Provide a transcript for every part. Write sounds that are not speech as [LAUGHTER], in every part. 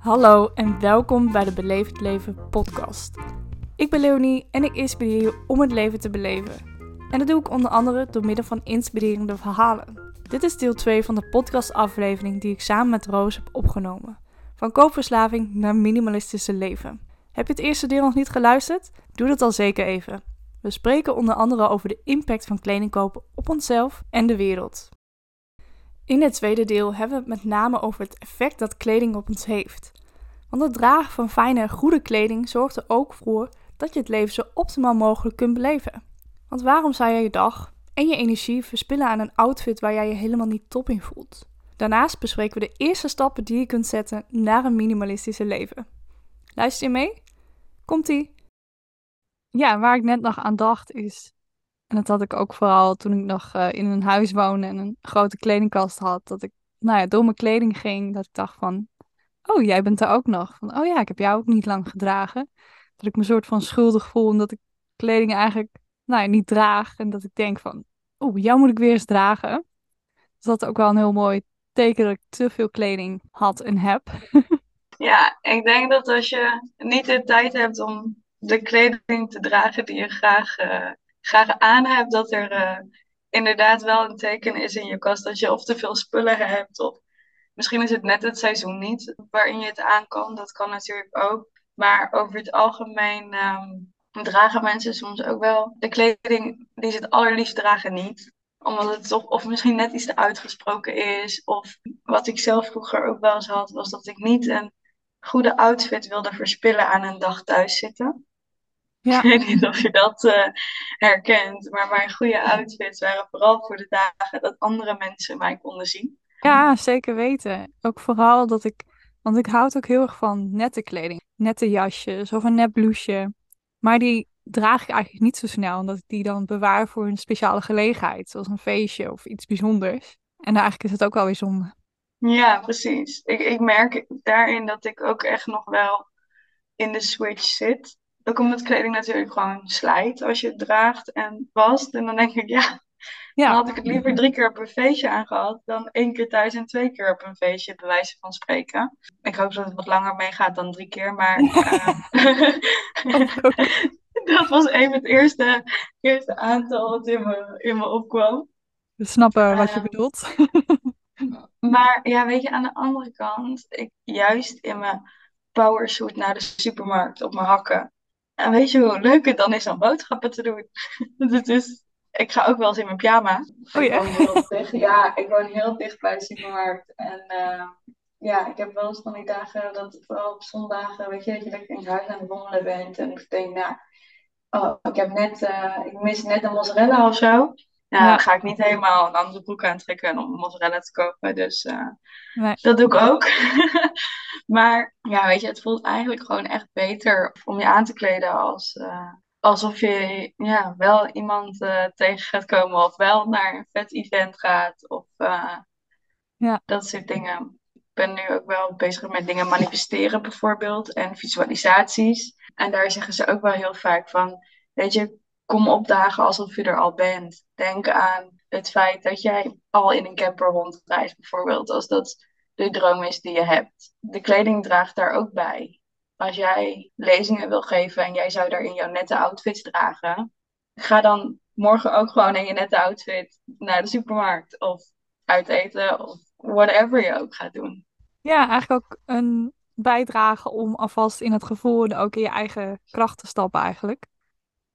Hallo en welkom bij de Beleef het Leven podcast. Ik ben Leonie en ik inspireer je om het leven te beleven. En dat doe ik onder andere door middel van inspirerende verhalen. Dit is deel 2 van de podcastaflevering die ik samen met Roos heb opgenomen. Van koopverslaving naar minimalistische leven. Heb je het eerste deel nog niet geluisterd? Doe dat al zeker even. We spreken onder andere over de impact van kleding kopen op onszelf en de wereld. In het tweede deel hebben we het met name over het effect dat kleding op ons heeft. Want het dragen van fijne en goede kleding zorgt er ook voor dat je het leven zo optimaal mogelijk kunt beleven. Want waarom zou je je dag en je energie verspillen aan een outfit waar jij je helemaal niet top in voelt? Daarnaast bespreken we de eerste stappen die je kunt zetten naar een minimalistische leven. Luister je mee? Komt-ie! Ja, waar ik net nog aan dacht is en dat had ik ook vooral toen ik nog uh, in een huis woonde en een grote kledingkast had. Dat ik, nou ja, door mijn kleding ging. Dat ik dacht van, oh, jij bent er ook nog. Van, oh ja, ik heb jou ook niet lang gedragen. Dat ik me soort van schuldig voel omdat ik kleding eigenlijk, nou ja, niet draag. En dat ik denk van, oh, jou moet ik weer eens dragen. Dus dat is ook wel een heel mooi teken dat ik te veel kleding had en heb. [LAUGHS] ja, ik denk dat als je niet de tijd hebt om de kleding te dragen die je graag uh, graag aan hebt, dat er uh, inderdaad wel een teken is in je kast dat je of te veel spullen hebt. Of misschien is het net het seizoen niet waarin je het aan kan. Dat kan natuurlijk ook. Maar over het algemeen um, dragen mensen soms ook wel de kleding die ze het allerliefst dragen niet omdat het toch, of misschien net iets te uitgesproken is. Of wat ik zelf vroeger ook wel eens had, was dat ik niet een goede outfit wilde verspillen aan een dag thuis zitten. Ja. Ik weet niet of je dat uh, herkent, maar mijn goede outfits waren vooral voor de dagen dat andere mensen mij konden zien. Ja, zeker weten. Ook vooral dat ik, want ik houd ook heel erg van nette kleding, nette jasjes of een net blouseje. Maar die draag ik eigenlijk niet zo snel, omdat ik die dan bewaar voor een speciale gelegenheid, zoals een feestje of iets bijzonders. En eigenlijk is het ook wel weer zonde. Ja, precies. Ik, ik merk daarin dat ik ook echt nog wel in de switch zit ook omdat kleding natuurlijk gewoon slijt als je het draagt en wast. En dan denk ik, ja, ja. dan had ik het liever drie keer op een feestje aangehad dan één keer thuis en twee keer op een feestje, bij wijze van spreken. Ik hoop dat het wat langer meegaat dan drie keer, maar uh, [LAUGHS] [LAUGHS] dat was even het eerste, eerste aantal wat in me, in me opkwam. We snappen wat je ehm, bedoelt. [LAUGHS] maar ja, weet je, aan de andere kant, ik juist in mijn powersuit naar de supermarkt op mijn hakken en weet je hoe leuk het dan is om boodschappen te doen? [LAUGHS] is, ik ga ook wel eens in mijn pyjama. Oh ja? Ik ja, ik woon heel dicht bij de supermarkt. En uh, ja, ik heb wel eens van die dagen, dat vooral op zondagen, weet je, dat je lekker in huis aan het wandelen bent. En ik denk, nou, oh, ik heb net, uh, ik mis net een mozzarella of zo. Ja. dan ga ik niet helemaal een andere broek aantrekken om mozzarella te kopen. Dus uh, nee. dat doe ik ook. [LAUGHS] maar ja, weet je, het voelt eigenlijk gewoon echt beter om je aan te kleden als, uh, alsof je ja, wel iemand uh, tegen gaat komen of wel naar een vet event gaat of ja. dat soort dingen. Ik ben nu ook wel bezig met dingen manifesteren bijvoorbeeld en visualisaties. En daar zeggen ze ook wel heel vaak van, weet je, kom opdagen alsof je er al bent. Denk aan het feit dat jij al in een camper rondreist, bijvoorbeeld, als dat de droom is die je hebt. De kleding draagt daar ook bij. Als jij lezingen wil geven en jij zou daar in jouw nette outfits dragen, ga dan morgen ook gewoon in je nette outfit naar de supermarkt of uit eten of whatever je ook gaat doen. Ja, eigenlijk ook een bijdrage om alvast in het gevoel en ook in je eigen kracht te stappen eigenlijk.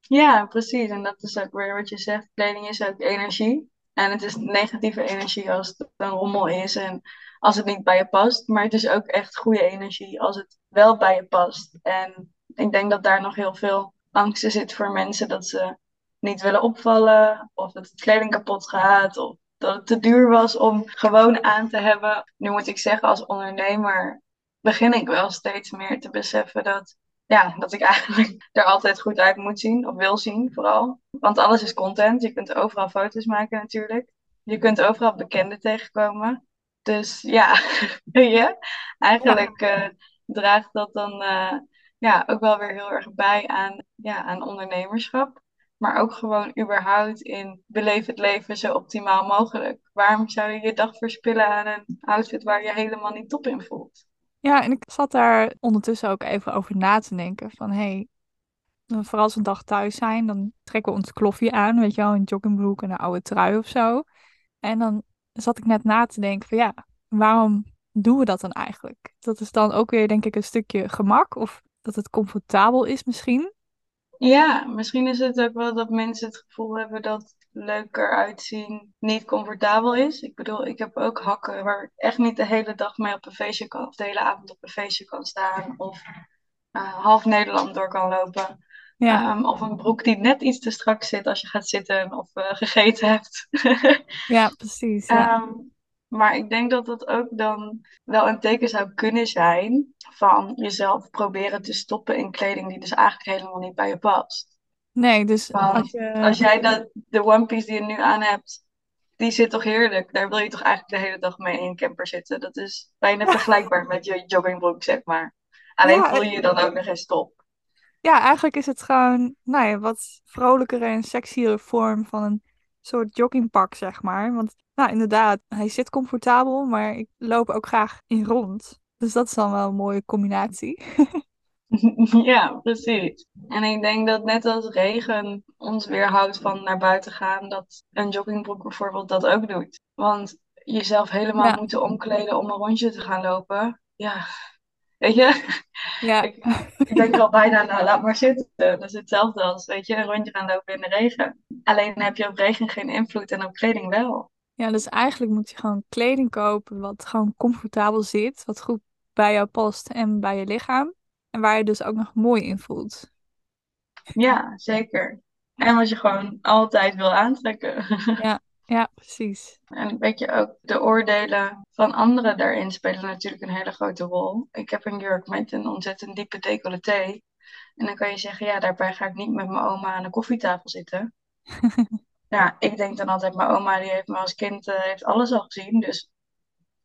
Ja, precies. En dat is ook weer wat je zegt. Kleding is ook energie. En het is negatieve energie als het een rommel is en als het niet bij je past. Maar het is ook echt goede energie als het wel bij je past. En ik denk dat daar nog heel veel angsten zit voor mensen dat ze niet willen opvallen, of dat het kleding kapot gaat, of dat het te duur was om gewoon aan te hebben. Nu moet ik zeggen, als ondernemer begin ik wel steeds meer te beseffen dat ja, dat ik eigenlijk [LAUGHS] er altijd goed uit moet zien, of wil zien vooral. Want alles is content. Je kunt overal foto's maken natuurlijk. Je kunt overal bekenden tegenkomen. Dus ja, [LAUGHS] eigenlijk uh, draagt dat dan uh, ja, ook wel weer heel erg bij aan, ja, aan ondernemerschap. Maar ook gewoon überhaupt in beleef het leven zo optimaal mogelijk. Waarom zou je je dag verspillen aan een outfit waar je helemaal niet top in voelt? Ja, en ik zat daar ondertussen ook even over na te denken. Van hé, hey, vooral als we een dag thuis zijn, dan trekken we ons kloffie aan, weet je wel, een joggingbroek en een oude trui of zo. En dan zat ik net na te denken van ja, waarom doen we dat dan eigenlijk? Dat is dan ook weer denk ik een stukje gemak of dat het comfortabel is misschien. Ja, misschien is het ook wel dat mensen het gevoel hebben dat leuker uitzien niet comfortabel is. Ik bedoel, ik heb ook hakken waar ik echt niet de hele dag mee op een feestje kan, of de hele avond op een feestje kan staan, of uh, half Nederland door kan lopen. Ja. Ehm, of een broek die net iets te strak zit als je gaat zitten of uh, gegeten hebt. [LAUGHS] ja, precies. Ja. Um, maar ik denk dat dat ook dan wel een teken zou kunnen zijn van jezelf proberen te stoppen in kleding die dus eigenlijk helemaal niet bij je past. Nee, dus als, je... als jij dat, de one piece die je nu aan hebt, die zit toch heerlijk. Daar wil je toch eigenlijk de hele dag mee in een camper zitten. Dat is bijna vergelijkbaar met je joggingbroek, zeg maar. Alleen voel je je dan ook nog eens top. Ja, eigenlijk is het gewoon, nou ja, wat vrolijkere en sexiere vorm van een soort joggingpak, zeg maar. Want, nou, inderdaad, hij zit comfortabel, maar ik loop ook graag in rond. Dus dat is dan wel een mooie combinatie. [LAUGHS] [LAUGHS] ja, precies. En ik denk dat net als regen ons weerhoudt van naar buiten gaan, dat een joggingbroek bijvoorbeeld dat ook doet. Want jezelf helemaal moeten omkleden om een rondje te gaan lopen, ja, Weet je? Ja. [LAUGHS] ik, ik, denk al bijna, nou laat maar zitten. Dat is hetzelfde als, weet je, een rondje gaan lopen in de regen. Alleen heb je op regen geen invloed en op kleding wel. Ja, dus eigenlijk moet je gewoon kleding kopen wat gewoon comfortabel zit. Wat goed bij jou past en bij je lichaam. En waar je dus ook nog mooi in voelt. Ja, zeker. En wat je gewoon altijd wil aantrekken. [LAUGHS] Ja, ja, precies. En weet je ook, de oordelen van anderen daarin spelen natuurlijk een hele grote rol. Ik heb een jurk met een ontzettend diepe decolleté. En dan kan je zeggen, ja, daarbij ga ik niet met mijn oma aan de koffietafel zitten. [LAUGHS] ja, ik denk dan altijd, mijn oma die heeft me als kind uh, heeft alles al gezien. Dus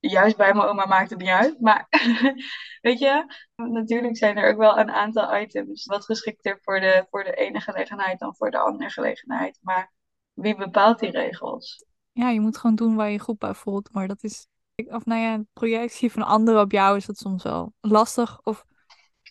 juist bij mijn oma maakt het niet uit. Maar [LAUGHS] weet je, natuurlijk zijn er ook wel een aantal items wat geschikter voor de, voor de ene gelegenheid dan voor de andere gelegenheid. Maar wie bepaalt die regels? Ja, je moet gewoon doen waar je goed bij voelt. Maar dat is, of nou ja, projectie van anderen op jou is dat soms wel lastig. Of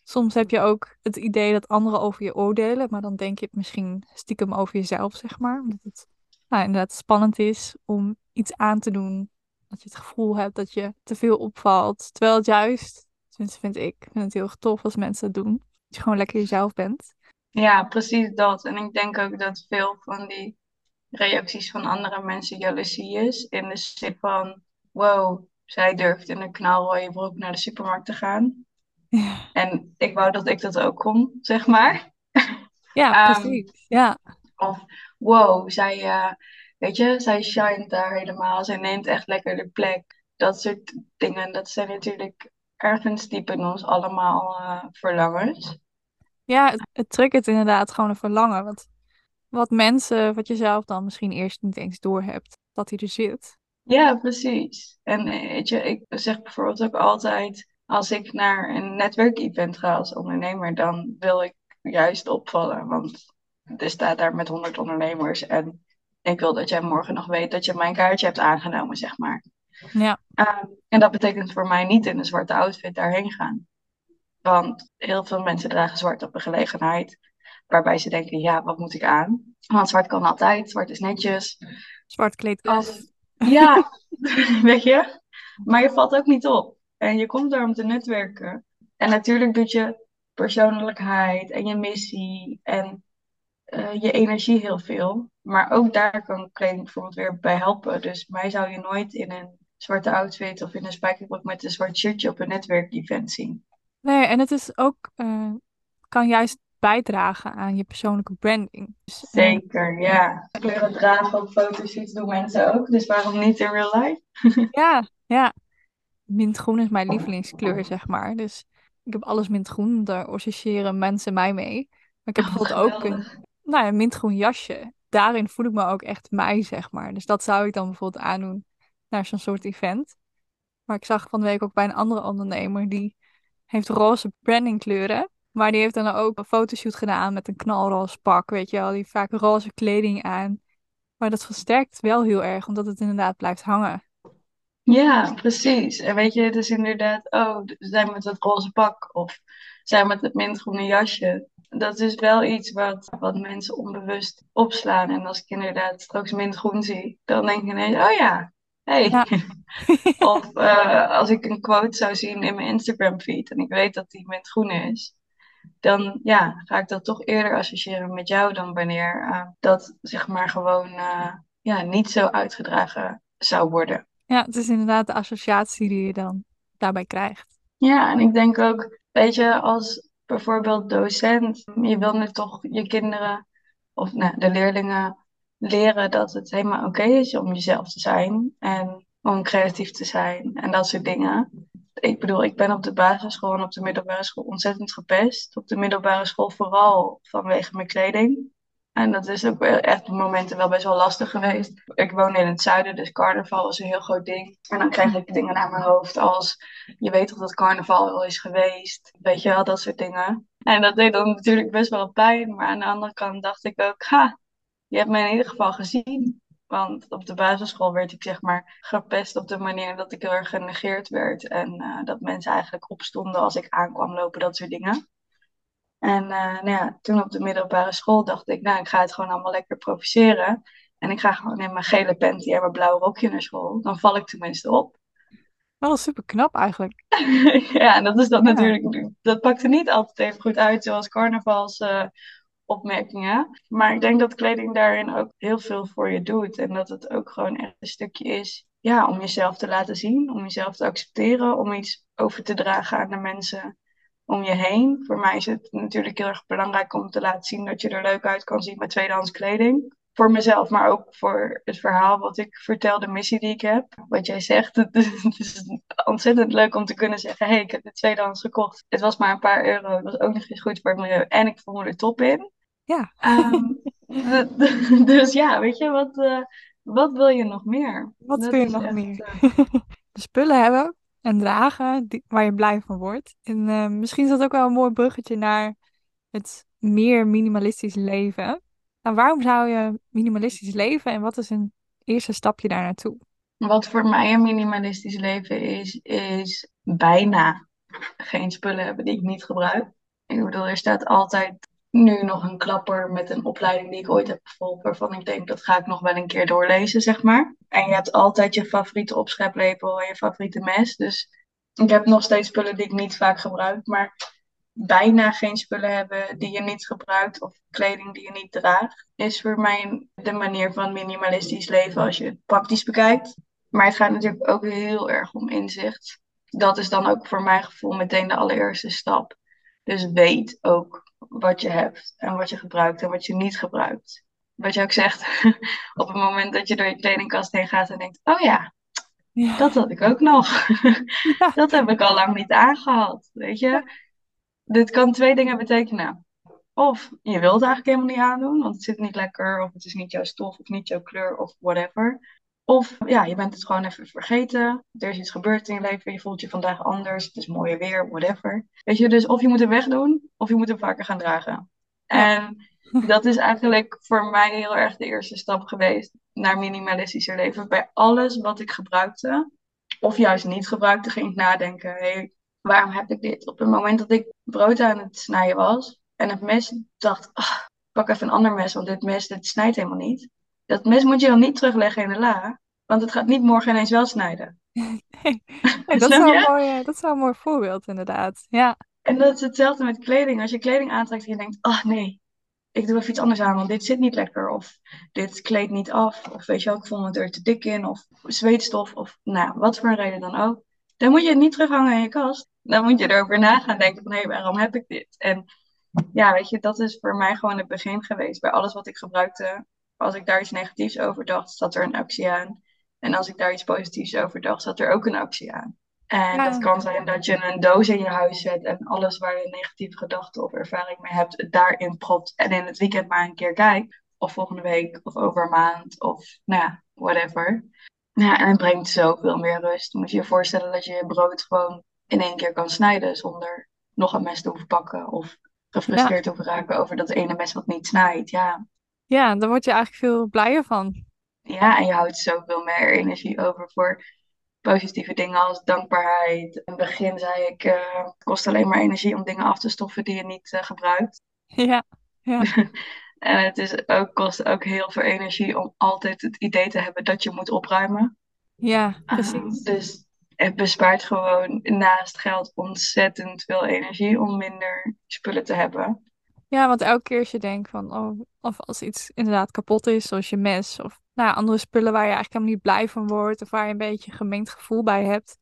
soms heb je ook het idee dat anderen over je oordelen. Maar dan denk je het misschien stiekem over jezelf, zeg maar. Omdat het nou, inderdaad spannend is om iets aan te doen. Dat je het gevoel hebt dat je te veel opvalt. Terwijl het juist, tenminste vind ik, vind het heel erg tof als mensen het doen. Dat je gewoon lekker jezelf bent. Ja, precies dat. En ik denk ook dat veel van die reacties van andere mensen jaloezie is. In de zin van, wow, zij durft in een knalrooie broek naar de supermarkt te gaan. Ja. En ik wou dat ik dat ook kon, zeg maar. Ja, [LAUGHS] ehm, precies. Ja. Of, wow, zij, uh, weet je, zij shined daar helemaal. Zij neemt echt lekker de plek. Dat soort dingen, dat zijn natuurlijk ergens diep in ons allemaal uh, verlangens. Ja, het, het triggert inderdaad gewoon een verlangen. Want wat mensen, wat je zelf dan misschien eerst niet eens doorhebt, dat hij er zit. Ja, precies. En eh, weet je, ik zeg bijvoorbeeld ook altijd, als ik naar een netwerkevent ga als ondernemer, dan wil ik juist opvallen. Want er staat daar met honderd ondernemers en ik wil dat jij morgen nog weet dat je mijn kaartje hebt aangenomen, zeg maar. Ja. Ehm, en dat betekent voor mij niet in een zwarte outfit daarheen gaan. Want heel veel mensen dragen zwart op een gelegenheid. Waarbij ze denken, ja, wat moet ik aan? Want zwart kan altijd, zwart is netjes. Zwart kleedt af. Ja, [LAUGHS] weet je. Maar je valt ook niet op. En je komt daar om te netwerken. En natuurlijk doet je persoonlijkheid en je missie en eh, je energie heel veel. Maar ook daar kan kleding bijvoorbeeld weer bij helpen. Dus mij zou je nooit in een zwarte outfit of in een spijkerbroek met een zwart shirtje op een netwerkevent zien. Nee, en het is ook, uh, kan juist bijdragen aan je persoonlijke branding. Dus, eh, Zeker, ja. Kleuren dragen op foto's doen mensen ook, dus waarom niet in real life? [LAUGHS] ja, ja. Mintgroen is mijn lievelingskleur, zeg maar. Dus ik heb alles mintgroen, daar associëren mensen mij mee. Maar ik heb oh, bijvoorbeeld ook een, nou, een mintgroen jasje. Daarin voel ik me ook echt mij, zeg maar. Dus dat zou ik dan bijvoorbeeld aandoen naar zo'n soort event. Maar ik zag van de week ook bij een andere ondernemer, die heeft roze brandingkleuren. Maar die heeft dan ook een fotoshoot gedaan met een knalroze pak, weet je wel. Die vaak roze kleding aan. Maar dat versterkt wel heel erg, omdat het inderdaad blijft hangen. Ja, precies. En weet je, het is inderdaad, oh, zijn met het roze pak of zijn met het mintgroene jasje. Dat is wel iets wat, wat mensen onbewust opslaan. En als ik inderdaad straks mintgroen zie, dan denk ik ineens, oh ja, hey. Ja. [LAUGHS] Of eh, als ik een quote zou zien in mijn Instagram feed en ik weet dat die mintgroen is, dan ja, ga ik dat toch eerder associëren met jou dan wanneer eh, dat zeg maar gewoon eh, ja, niet zo uitgedragen zou worden. Ja, het is inderdaad de associatie die je dan daarbij krijgt. Ja, en ik denk ook, weet je, als bijvoorbeeld docent, je wil nu toch je kinderen of nou, de leerlingen leren dat het helemaal oké is om jezelf te zijn en om creatief te zijn en dat soort dingen. Ik bedoel, ik ben op de basisschool en op de middelbare school ontzettend gepest. Op de middelbare school vooral vanwege mijn kleding. En dat is ook echt op momenten wel best wel lastig geweest. Ik woon in het zuiden, dus carnaval was een heel groot ding. En dan krijg ik dingen naar mijn hoofd als... Je weet toch dat carnaval al is geweest? Weet je wel, dat soort dingen. En dat deed dan natuurlijk best wel pijn. Maar aan de andere kant dacht ik ook... Ha, je hebt mij in ieder geval gezien. Want op de basisschool werd ik zeg maar gepest op de manier dat ik heel erg genegeerd werd. En uh, dat mensen eigenlijk opstonden als ik aankwam lopen, dat soort dingen. En uh, nou ja, toen op de middelbare school dacht ik, nou, ik ga het gewoon allemaal lekker provoceren. En ik ga gewoon in mijn gele panty en mijn blauwe rokje naar school. Dan val ik tenminste op. Wel super knap eigenlijk. [LAUGHS] ja, en dat is dan ja. natuurlijk, dat pakte niet altijd even goed uit, zoals carnavals. Uh, opmerkingen. Maar ik denk dat kleding daarin ook heel veel voor je doet. En dat het ook gewoon echt een stukje is ja, om jezelf te laten zien, om jezelf te accepteren, om iets over te dragen aan de mensen om je heen. Voor mij is het natuurlijk heel erg belangrijk om te laten zien dat je er leuk uit kan zien met tweedehands kleding. Voor mezelf, maar ook voor het verhaal wat ik vertel, de missie die ik heb. Wat jij zegt, [LAUGHS] het is ontzettend leuk om te kunnen zeggen: hé, hey, ik heb dit tweedehands gekocht. Het was maar een paar euro, het was ook nog eens goed voor het milieu en ik voel me er top in. Ja. [LAUGHS] Um, dus ja, weet je, wat, uh, wat wil je nog meer? Wat dat wil je nog echt, meer? Uh... [LAUGHS] de spullen hebben en dragen die, waar je blij van wordt. En uh, misschien is dat ook wel een mooi bruggetje naar het meer minimalistisch leven. Nou, waarom zou je minimalistisch leven en wat is een eerste stapje daar naartoe? Wat voor mij een minimalistisch leven is, is bijna geen spullen hebben die ik niet gebruik. Ik bedoel, er staat altijd nu nog een klapper met een opleiding die ik ooit heb gevolgd, waarvan ik denk dat ga ik nog wel een keer doorlezen, zeg maar. En je hebt altijd je favoriete opscheplepel en je favoriete mes. Dus ik heb nog steeds spullen die ik niet vaak gebruik, maar bijna geen spullen hebben die je niet gebruikt of kleding die je niet draagt, is voor mij de manier van minimalistisch leven als je het praktisch bekijkt. Maar het gaat natuurlijk ook heel erg om inzicht. Dat is dan ook voor mijn gevoel meteen de allereerste stap. Dus weet ook wat je hebt en wat je gebruikt en wat je niet gebruikt. Wat je ook zegt, [LAUGHS] op het moment dat je door je kledingkast heen gaat en denkt, oh ja, ja. dat had ik ook nog. [LAUGHS] Ja. dat heb ik al lang niet aangehad, weet je. Dit kan twee dingen betekenen. Of je wilt het eigenlijk helemaal niet aandoen, want het zit niet lekker, of het is niet jouw stof, of niet jouw kleur, of whatever. Of ja, je bent het gewoon even vergeten. Er is iets gebeurd in je leven. Je voelt je vandaag anders. Het is mooier weer, whatever. Weet je, dus of je moet hem wegdoen, of je moet hem vaker gaan dragen. En [LAUGHS] dat is eigenlijk voor mij heel erg de eerste stap geweest naar minimalistischer leven. Bij alles wat ik gebruikte, of juist niet gebruikte, ging ik nadenken. Hey, waarom heb ik dit? Op het moment dat ik brood aan het snijden was en het mes dacht, ach, pak even een ander mes, want dit mes dit snijdt helemaal niet dat mes moet je dan niet terugleggen in de la, want het gaat niet morgen ineens wel snijden. [LAUGHS] Nee, [LAUGHS] dat, zou een mooi, dat een mooi voorbeeld inderdaad. Ja. En dat is hetzelfde met kleding. Als je kleding aantrekt en je denkt, ach oh, nee, ik doe even iets anders aan, want dit zit niet lekker. Of dit kleedt niet af. Of weet je wel, ik vond het er te dik in. Of zweetstof. Of nou, wat voor een reden dan ook. Dan moet je het niet terughangen in je kast. Dan moet je erover na gaan denken van, hé, hey, waarom heb ik dit? En ja, weet je, dat is voor mij gewoon het begin geweest. Bij alles wat ik gebruikte, als ik daar iets negatiefs over dacht, zat er een actie aan. En als ik daar iets positiefs over dacht, zat er ook een actie aan. En dat kan zijn dat je een doos in je huis zet en alles waar je negatieve gedachten of ervaring mee hebt, daarin propt. En in het weekend maar een keer kijkt. Of volgende week, of over een maand, of nou ja, whatever. Ja, en het brengt zoveel meer rust. Moet je je voorstellen dat je je brood gewoon in één keer kan snijden zonder nog een mes te hoeven pakken. Of gefrustreerd ja. hoeven raken over dat ene mes wat niet snijdt. Ja, ja, daar word je eigenlijk veel blijer van. Ja, en je houdt zoveel meer energie over voor positieve dingen als dankbaarheid. In het begin zei ik, uh, het kost alleen maar energie om dingen af te stoffen die je niet uh, gebruikt. [LAUGHS] Ja, ja. [LAUGHS] en het is ook, kost ook heel veel energie om altijd het idee te hebben dat je moet opruimen. Ja, precies. Uh, dus het bespaart gewoon naast geld ontzettend veel energie om minder spullen te hebben. Ja, want elke keer als je denkt van, oh, of als iets inderdaad kapot is, zoals je mes of nou, andere spullen waar je eigenlijk helemaal niet blij van wordt of waar je een beetje een gemengd gevoel bij hebt,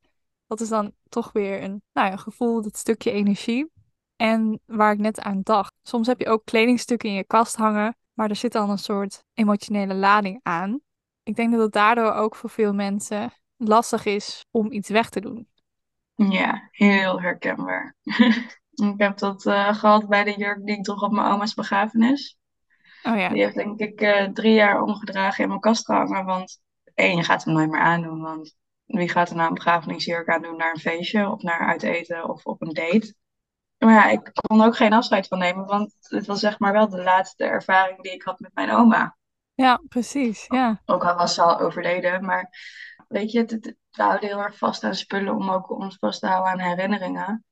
dat is dan toch weer een, nou, een gevoel, dat stukje energie. En waar ik net aan dacht, soms heb je ook kledingstukken in je kast hangen, maar er zit dan een soort emotionele lading aan. Ik denk dat het daardoor ook voor veel mensen lastig is om iets weg te doen. Ja, heel herkenbaar. [LAUGHS] ik heb dat uh, gehad bij de jurk die ik droeg op mijn oma's begrafenis. Oh ja. Die heeft denk ik uh, drie jaar omgedragen in mijn kast gehangen. Want één, je gaat hem nooit meer aandoen. Want wie gaat er na een begrafenisjurk aandoen naar een feestje of naar uiteten of op een date? Maar ja, ik kon ook geen afscheid van nemen. Want het was zeg maar wel de laatste ervaring die ik had met mijn oma. Ja, precies. Ja. Ook al was ze al overleden. Maar weet je, het, het, we houden heel erg vast aan spullen om ook ons vast te houden aan herinneringen.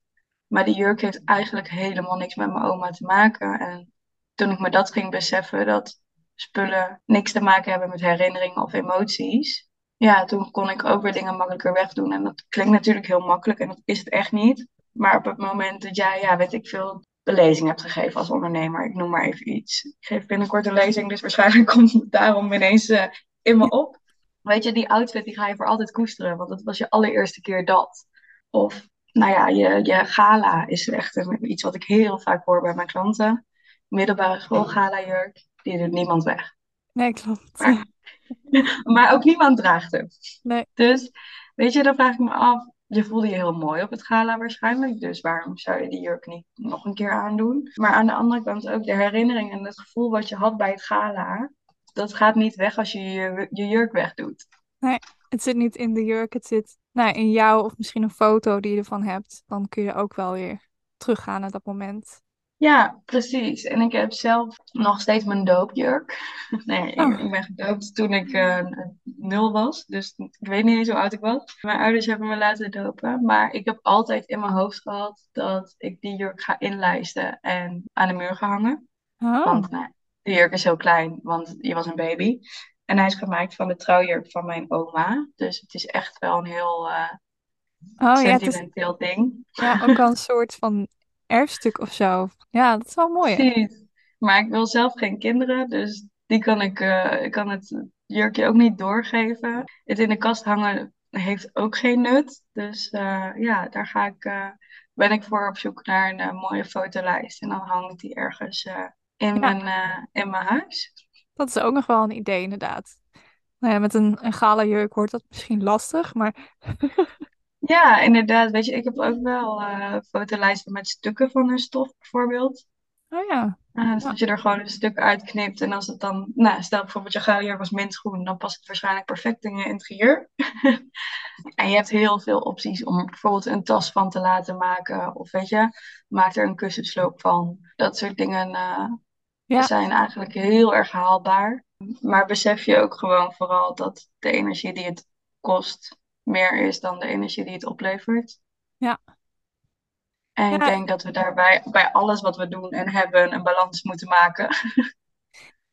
Maar die jurk heeft eigenlijk helemaal niks met mijn oma te maken. En toen ik me dat ging beseffen, dat spullen niks te maken hebben met herinneringen of emoties. Ja, toen kon ik ook weer dingen makkelijker wegdoen. En dat klinkt natuurlijk heel makkelijk en dat is het echt niet. Maar op het moment dat jij, ja, weet ik veel, de lezing hebt gegeven als ondernemer, ik noem maar even iets. Ik geef binnenkort een lezing, dus waarschijnlijk [LAUGHS] komt het daarom ineens uh, in me op. Weet je, die outfit die ga je voor altijd koesteren, want dat was je allereerste keer dat. Of, nou ja, je, je gala is echt iets wat ik heel vaak hoor bij mijn klanten middelbare school gala jurk, die doet niemand weg. Nee, klopt. Maar, [LAUGHS] maar ook niemand draagt hem. Nee. Dus, weet je, dan vraag ik me af, je voelde je heel mooi op het gala waarschijnlijk, dus waarom zou je die jurk niet nog een keer aandoen? Maar aan de andere kant ook de herinnering en het gevoel wat je had bij het gala, dat gaat niet weg als je je, je jurk wegdoet. Nee, het zit niet in de jurk, het zit nou, in jou of misschien een foto die je ervan hebt. Dan kun je ook wel weer teruggaan naar dat moment. Ja, precies. En ik heb zelf nog steeds mijn doopjurk. [LAUGHS] Nee, Oh. ik ben gedoopt toen ik eh, nul was. Dus ik weet niet eens hoe oud ik was. Mijn ouders hebben me laten dopen. Maar ik heb altijd in mijn hoofd gehad dat ik die jurk ga inlijsten en aan de muur ga hangen. Oh. Want nou, de jurk is heel klein, want je was een baby. En hij is gemaakt van de trouwjurk van mijn oma. Dus het is echt wel een heel eh, Oh ja, het is sentimenteel ding. ja, ook wel een [LAUGHS] soort van erfstuk of zo. Ja, dat is wel mooi. Precies. Maar ik wil zelf geen kinderen, dus die kan ik, eh, ik kan het jurkje ook niet doorgeven. Het in de kast hangen heeft ook geen nut. Dus eh, ja, daar ga ik, ben ik voor op zoek naar een mooie fotolijst. En dan hangt die ergens in, Ja. mijn, in mijn huis. Dat is ook nog wel een idee, inderdaad. Nou ja, met een, een gala jurk wordt dat misschien lastig, maar [LAUGHS] Ja, inderdaad. Weet je, ik heb ook wel eh, fotolijsten met stukken van een stof bijvoorbeeld. oh ja. Uh, dus Ja. dat je er gewoon een stuk uitknipt. En als het dan, nou, stel bijvoorbeeld je gauwjurk was mintgroen, dan past het waarschijnlijk perfect in je interieur. [LAUGHS] en je hebt heel veel opties om bijvoorbeeld een tas van te laten maken. Of weet je, maak er een kussensloop van. Dat soort dingen eh, Ja. zijn eigenlijk heel erg haalbaar. Maar besef je ook gewoon vooral dat de energie die het kost meer is dan de energie die het oplevert. Ja. En ik denk dat we daarbij bij alles wat we doen en hebben een balans moeten maken. [LAUGHS]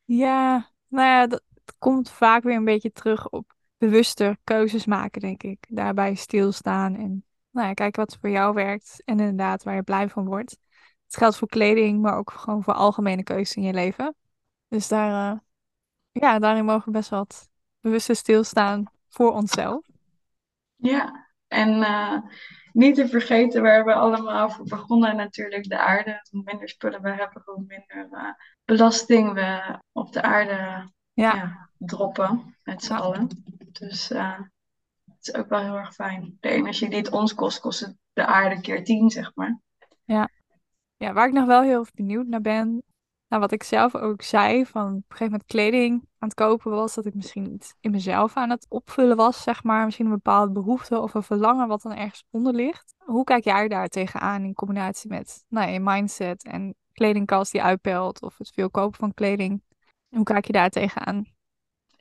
Ja, nou ja, dat komt vaak weer een beetje terug op bewuster keuzes maken, denk ik. Daarbij stilstaan en nou ja, kijken wat voor jou werkt en inderdaad waar je blij van wordt. Het geldt voor kleding, maar ook gewoon voor algemene keuzes in je leven. Dus daar, eh, ja, daarin mogen we best wat bewuster stilstaan voor onszelf. Ja, en eh, niet te vergeten waar we allemaal voor begonnen, natuurlijk de aarde. Hoe minder spullen we hebben, hoe minder eh, belasting we op de aarde Ja, ja, droppen met z'n Ja. allen. Dus het is ook wel heel erg fijn. De energie die het ons kost, kost het de aarde keer tien, zeg maar. ja. Ja, waar ik nog wel heel benieuwd naar ben, nou wat ik zelf ook zei, van op een gegeven moment kleding aan het kopen was, dat ik misschien iets in mezelf aan het opvullen was, zeg maar. Misschien een bepaalde behoefte of een verlangen wat dan ergens onder ligt. Hoe kijk jij daar tegenaan in combinatie met nou, je mindset en kledingkast die uitpelt of het veel kopen van kleding? Hoe kijk je daar tegenaan?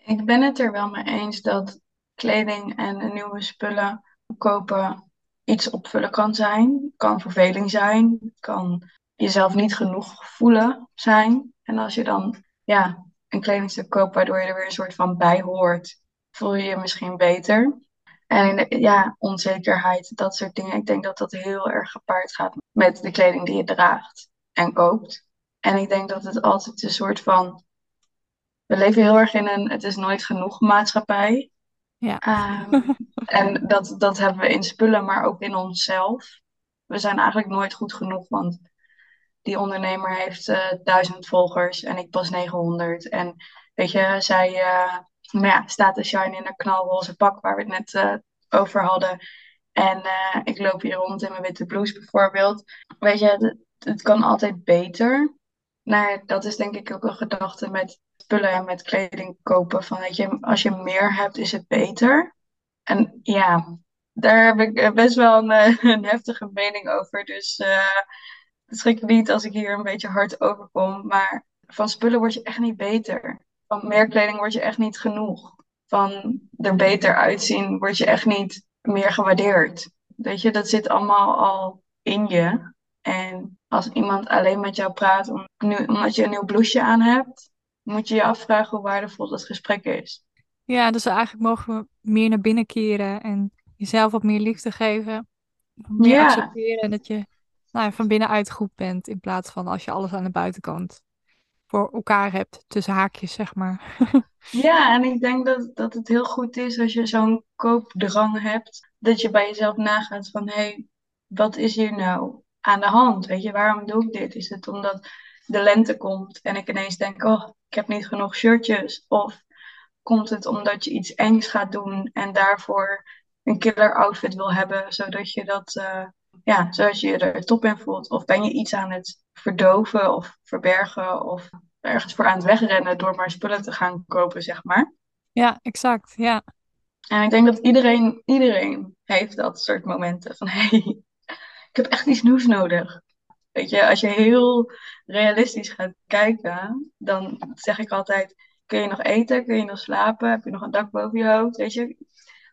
Ik ben het er wel mee eens dat kleding en nieuwe spullen kopen iets opvullen kan zijn. kan verveling zijn. kan jezelf niet genoeg voelen zijn. En als je dan ja, een kledingstuk koopt waardoor je er weer een soort van bij hoort, voel je je misschien beter. En ja, onzekerheid, dat soort dingen. Ik denk dat dat heel erg gepaard gaat met de kleding die je draagt en koopt. En ik denk dat het altijd een soort van. We leven heel erg in een het is nooit genoeg maatschappij. Ja. Ehm, en dat, dat hebben we in spullen, maar ook in onszelf. We zijn eigenlijk nooit goed genoeg, want die ondernemer heeft uh, duizend volgers en ik pas 900. En weet je, zij uh, maar ja, staat te shine in een knalroze pak waar we het net uh, over hadden. En ik loop hier rond in mijn witte blouse bijvoorbeeld. Weet je, het, het kan altijd beter. Maar dat is denk ik ook een gedachte met spullen en met kleding kopen. Van, je, als je meer hebt, is het beter. En ja, daar heb ik best wel een, [LAUGHS] een heftige mening over. Dus uh, schrik niet als ik hier een beetje hard overkom. Maar van spullen word je echt niet beter. Van meer kleding word je echt niet genoeg. Van er beter uitzien word je echt niet meer gewaardeerd. Weet je, dat zit allemaal al in je. En als iemand alleen met jou praat omdat je een nieuw blouseje aan hebt, moet je je afvragen hoe waardevol dat gesprek is. Ja, dus eigenlijk mogen we meer naar binnen keren en jezelf wat meer liefde geven. Meer ja. accepteren dat je nou, van binnenuit goed bent. In plaats van als je alles aan de buitenkant voor elkaar hebt, tussen haakjes, zeg maar. [LAUGHS] ja, en ik denk dat, dat het heel goed is als je zo'n koopdrang hebt. Dat je bij jezelf nagaat van, hé, hey, wat is hier nou aan de hand? Weet je, waarom doe ik dit? Is het omdat de lente komt en ik ineens denk, oh, ik heb niet genoeg shirtjes? Of komt het omdat je iets engs gaat doen en daarvoor een killer outfit wil hebben, zodat je dat, uh, ja, zodat je je er top in voelt? Of ben je iets aan het verdoven of verbergen of ergens voor aan het wegrennen door maar spullen te gaan kopen, zeg maar? Ja, exact, ja. En ik denk dat iedereen, iedereen heeft dat soort momenten van, hé, hey, [LAUGHS] ik heb echt iets nieuws nodig. Weet je, als je heel realistisch gaat kijken, dan zeg ik altijd: kun je nog eten? Kun je nog slapen? Heb je nog een dak boven je hoofd? Weet je,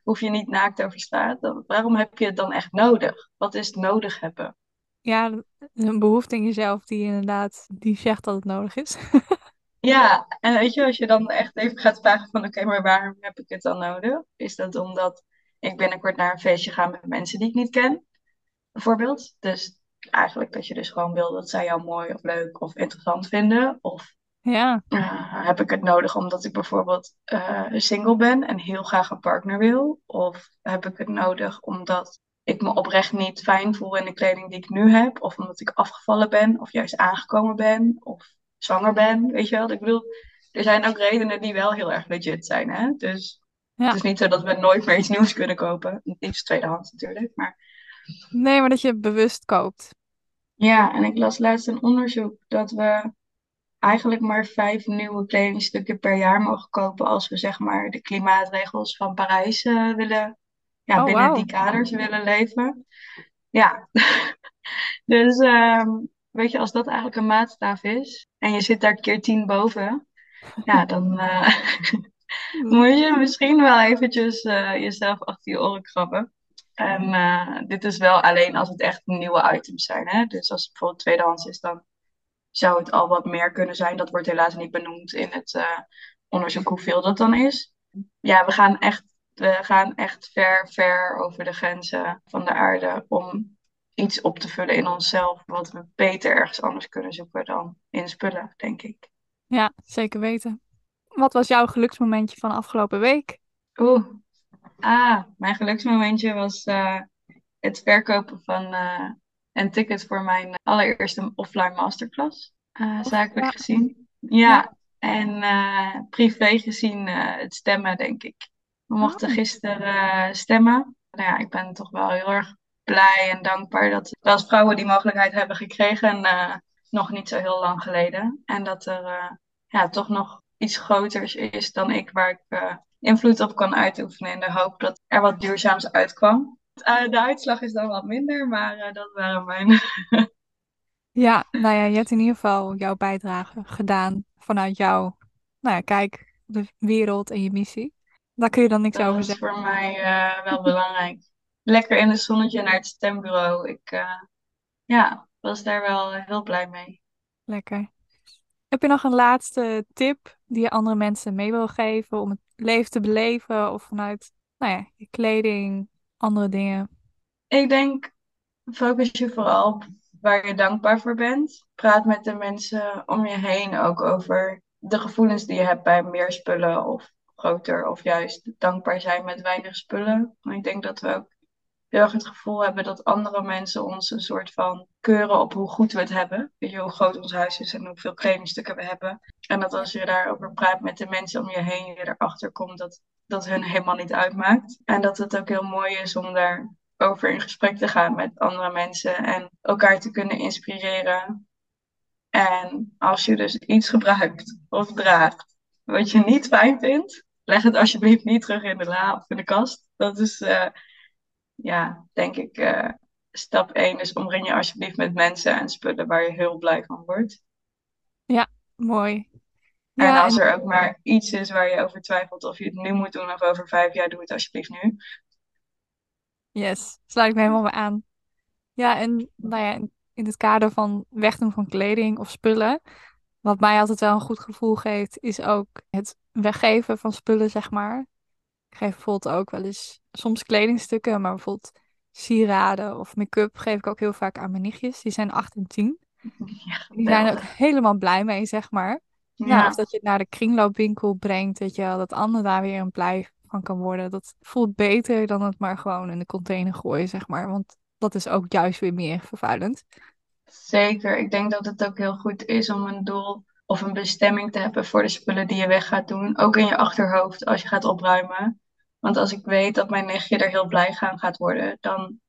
hoef je niet naakt over straat. Dan, waarom heb je het dan echt nodig? Wat is het nodig hebben? Ja, een behoefte in jezelf die inderdaad die zegt dat het nodig is. [LAUGHS] ja, en weet je, als je dan echt even gaat vragen van oké, maar waarom heb ik het dan nodig? Is dat omdat ik binnenkort naar een feestje ga met mensen die ik niet ken? Bijvoorbeeld. Dus eigenlijk dat je dus gewoon wil dat zij jou mooi of leuk of interessant vinden. Of ja. Uh, heb ik het nodig omdat ik bijvoorbeeld uh, single ben en heel graag een partner wil? Of heb ik het nodig omdat ik me oprecht niet fijn voel in de kleding die ik nu heb? Of omdat ik afgevallen ben of juist aangekomen ben of zwanger ben? Weet je wel? Ik bedoel, er zijn ook redenen die wel heel erg legit zijn. Hè? Dus ja. het is niet zo dat we nooit meer iets nieuws kunnen kopen. Iets tweedehands natuurlijk, maar... Nee, maar dat je bewust koopt. Ja, en ik las laatst een onderzoek dat we eigenlijk maar vijf nieuwe kledingstukken per jaar mogen kopen als we zeg maar de klimaatregels van Parijs uh, willen, ja, oh, binnen die kaders willen leven. Ja, [LAUGHS] dus um, weet je, als dat eigenlijk een maatstaaf is en je zit daar keer tien boven, ja, [LAUGHS] dan uh, [LAUGHS] moet je misschien wel eventjes uh, jezelf achter je oren krabben. En uh, dit is wel alleen als het echt nieuwe items zijn. Hè? Dus als het bijvoorbeeld tweedehands is, dan zou het al wat meer kunnen zijn. Dat wordt helaas niet benoemd in het uh, onderzoek hoeveel dat dan is. Ja, we gaan echt, we gaan echt ver, ver over de grenzen van de aarde om iets op te vullen in onszelf. Wat we beter ergens anders kunnen zoeken dan in spullen, denk ik. Ja, zeker weten. Wat was jouw geluksmomentje van afgelopen week? Oeh, Ah, mijn geluksmomentje was uh, het verkopen van uh, een ticket voor mijn allereerste offline masterclass. Uh, zakelijk gezien. Ja, en privé gezien het stemmen, denk ik. We mochten oh. gisteren stemmen. Nou ja, ik ben toch wel heel erg blij en dankbaar dat we als vrouwen die mogelijkheid hebben gekregen. nog niet zo heel lang geleden. En dat er ja, toch nog iets groters is dan ik, waar ik invloed op kan uitoefenen in de hoop dat er wat duurzaams uitkwam. Uh, de uitslag is dan wat minder, maar uh, dat waren mijn. [LAUGHS] ja, nou ja, je hebt in ieder geval jouw bijdrage gedaan vanuit jouw, nou ja, kijk, de wereld en je missie. Daar kun je dan niks Dat over is zeggen. voor mij eh, wel belangrijk. Lekker in het zonnetje naar het stembureau. Ik eh, ja, was daar wel eh, heel blij mee. Lekker. Heb je nog een laatste tip die je andere mensen mee wil geven om het leven te beleven of vanuit, nou ja, je kleding, andere dingen? Ik denk, focus je vooral op waar je dankbaar voor bent. Praat met de mensen om je heen ook over de gevoelens die je hebt bij meer spullen of groter of juist dankbaar zijn met weinig spullen. Want ik denk dat we ook heel erg het gevoel hebben dat andere mensen ons een soort van keuren op hoe goed we het hebben. Weet je, hoe groot ons huis is en hoeveel kledingstukken we hebben. En dat als je daarover praat met de mensen om je heen, je erachter komt dat dat hun helemaal niet uitmaakt. En dat het ook heel mooi is om daarover in gesprek te gaan met andere mensen en elkaar te kunnen inspireren. En als je dus iets gebruikt of draagt wat je niet fijn vindt, leg het alsjeblieft niet terug in de la of in de kast. Dat is, uh, ja, denk ik, uh, stap 1 is omring je alsjeblieft met mensen en spullen waar je heel blij van wordt. Ja, mooi. Ja, en als en... er ook maar iets is waar je over twijfelt of je het nu moet doen of over vijf jaar, doe het alsjeblieft nu. Yes, sluit ik me helemaal bij aan. Ja, en nou ja, in het kader van wegdoen van kleding of spullen, wat mij altijd wel een goed gevoel geeft, is ook het weggeven van spullen, zeg maar. Ik geef bijvoorbeeld ook wel eens soms kledingstukken, maar bijvoorbeeld sieraden of make-up geef ik ook heel vaak aan mijn nichtjes. Die zijn 8 en 10. [LAUGHS] Ja, Die zijn er ook helemaal blij mee, zeg maar. Ja. Ja. of dat je het naar de kringloopwinkel brengt, weet je wel, dat Anne daar weer een blij van kan worden. Dat voelt beter dan het maar gewoon in de container gooien, zeg maar. Want dat is ook juist weer meer vervuilend. Zeker. Ik denk dat het ook heel goed is om een doel of een bestemming te hebben voor de spullen die je weg gaat doen. Ook in je achterhoofd als je gaat opruimen. Want als ik weet dat mijn nichtje er heel blij gaan gaat worden, dan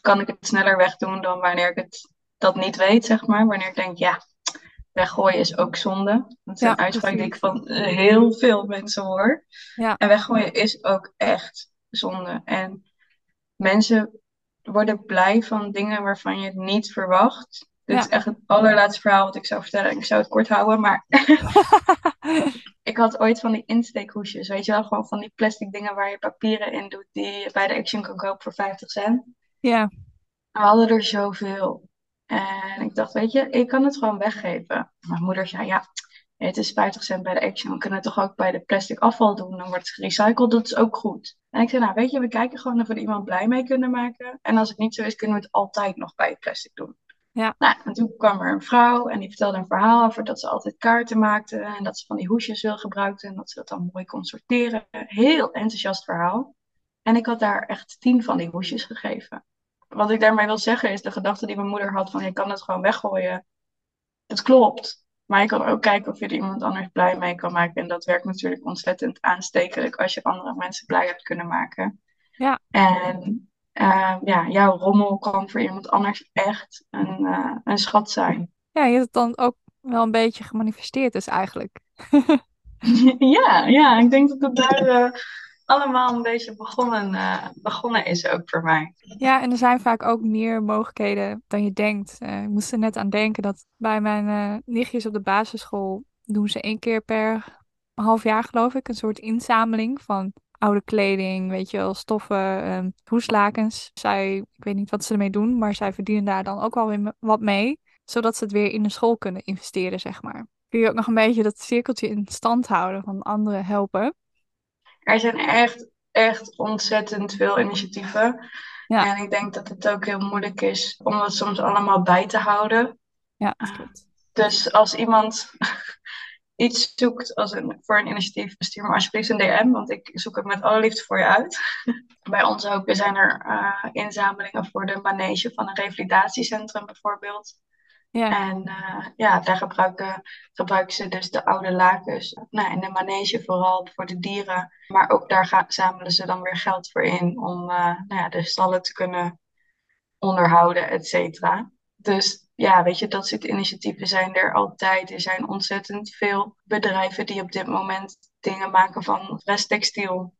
kan ik het sneller wegdoen dan wanneer ik het dat niet weet, zeg maar. Wanneer ik denk, ja, weggooien is ook zonde. Dat is Ja, een uitspraak die ik van eh, heel veel mensen hoor. Ja, En weggooien is ook echt zonde. En mensen worden blij van dingen waarvan je het niet verwacht. Dit Ja. is echt het allerlaatste verhaal wat ik zou vertellen. Ik zou het kort houden, maar [LAUGHS] ik had ooit van die insteekhoesjes. Weet je wel, gewoon van die plastic dingen waar je papieren in doet, die je bij de Action kan kopen voor 50 cent. ja, We hadden er zoveel. En ik dacht, weet je, ik kan het gewoon weggeven. Mijn moeder zei, ja, het is 50 cent bij de Action. We kunnen het toch ook bij de plastic afval doen. Dan wordt het gerecycled, dat is ook goed. En ik zei, nou weet je, we kijken gewoon of we er iemand blij mee kunnen maken. En als het niet zo is, kunnen we het altijd nog bij het plastic doen. Ja. Nou, en toen kwam er een vrouw en die vertelde een verhaal over dat ze altijd kaarten maakte. En dat ze van die hoesjes wil gebruikte en dat ze dat dan mooi kon sorteren. Heel enthousiast verhaal. En ik had daar echt tien van die hoesjes gegeven. Wat ik daarmee wil zeggen is de gedachte die mijn moeder had van je kan het gewoon weggooien. Dat klopt. Maar je kan ook kijken of je er iemand anders blij mee kan maken. En dat werkt natuurlijk ontzettend aanstekelijk als je andere mensen blij hebt kunnen maken. Ja. En eh, ja, jouw rommel kan voor iemand anders echt een, eh, een schat zijn. ja, je hebt het dan ook wel een beetje gemanifesteerd dus eigenlijk. [LAUGHS] ja, ja, ik denk dat het daar eh, allemaal een beetje begonnen, begonnen is ook voor mij. Ja, en er zijn vaak ook meer mogelijkheden dan je denkt. Ik moest er net aan denken dat bij mijn eh, nichtjes op de basisschool doen ze één keer per half jaar, geloof ik, een soort inzameling van oude kleding, weet je wel, stoffen, ehm hoeslakens. Zij, ik weet niet wat ze ermee doen, maar zij verdienen daar dan ook wel weer wat mee, zodat ze het weer in de school kunnen investeren, zeg maar. Kun je ook nog een beetje dat cirkeltje in stand houden van anderen helpen. Er zijn echt, echt ontzettend veel initiatieven. Ja. En ik denk dat het ook heel moeilijk is om het soms allemaal bij te houden. Ja, dat klopt. Dus als iemand iets zoekt als een, voor een initiatief, stuur me alsjeblieft een DM, want ik zoek het met alle liefde voor je uit. [LAUGHS] Bij ons ook zijn er eh, inzamelingen voor de manege van een revalidatiecentrum bijvoorbeeld. Ja, En eh, ja, daar gebruiken, gebruiken ze dus de oude lakens. Nou, en de manege vooral voor de dieren. Maar ook daar gaan, zamelen ze dan weer geld voor in om eh, nou ja, de stallen te kunnen onderhouden, et cetera. Dus ja, weet je, dat soort initiatieven zijn er altijd. Er zijn ontzettend veel bedrijven die op dit moment dingen maken van resttextiel.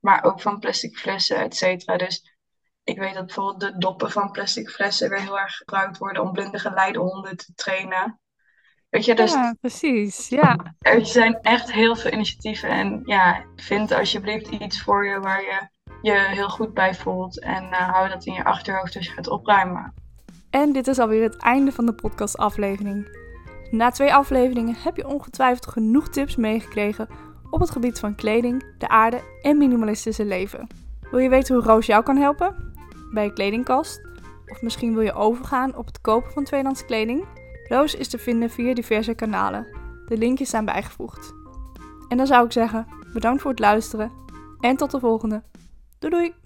Maar ook van plastic flessen, et cetera. Dus ik weet dat bijvoorbeeld de doppen van plastic flessen weer heel erg gebruikt worden om blinde geleidehonden te trainen. Weet je, dus Ja, precies. Ja. er zijn echt heel veel initiatieven. En ja, vind alsjeblieft iets voor je waar je je heel goed bij voelt. En eh, hou dat in je achterhoofd als je gaat opruimen. En dit is alweer het einde van de podcastaflevering. Na twee afleveringen heb je ongetwijfeld genoeg tips meegekregen op het gebied van kleding, de aarde en minimalistische leven. Wil je weten hoe Roos jou kan helpen? Bij je kledingkast? Of misschien wil je overgaan op het kopen van tweedehands kleding? Roos is te vinden via diverse kanalen. De linkjes zijn bijgevoegd. En dan zou ik zeggen, bedankt voor het luisteren en tot de volgende. Doei doei!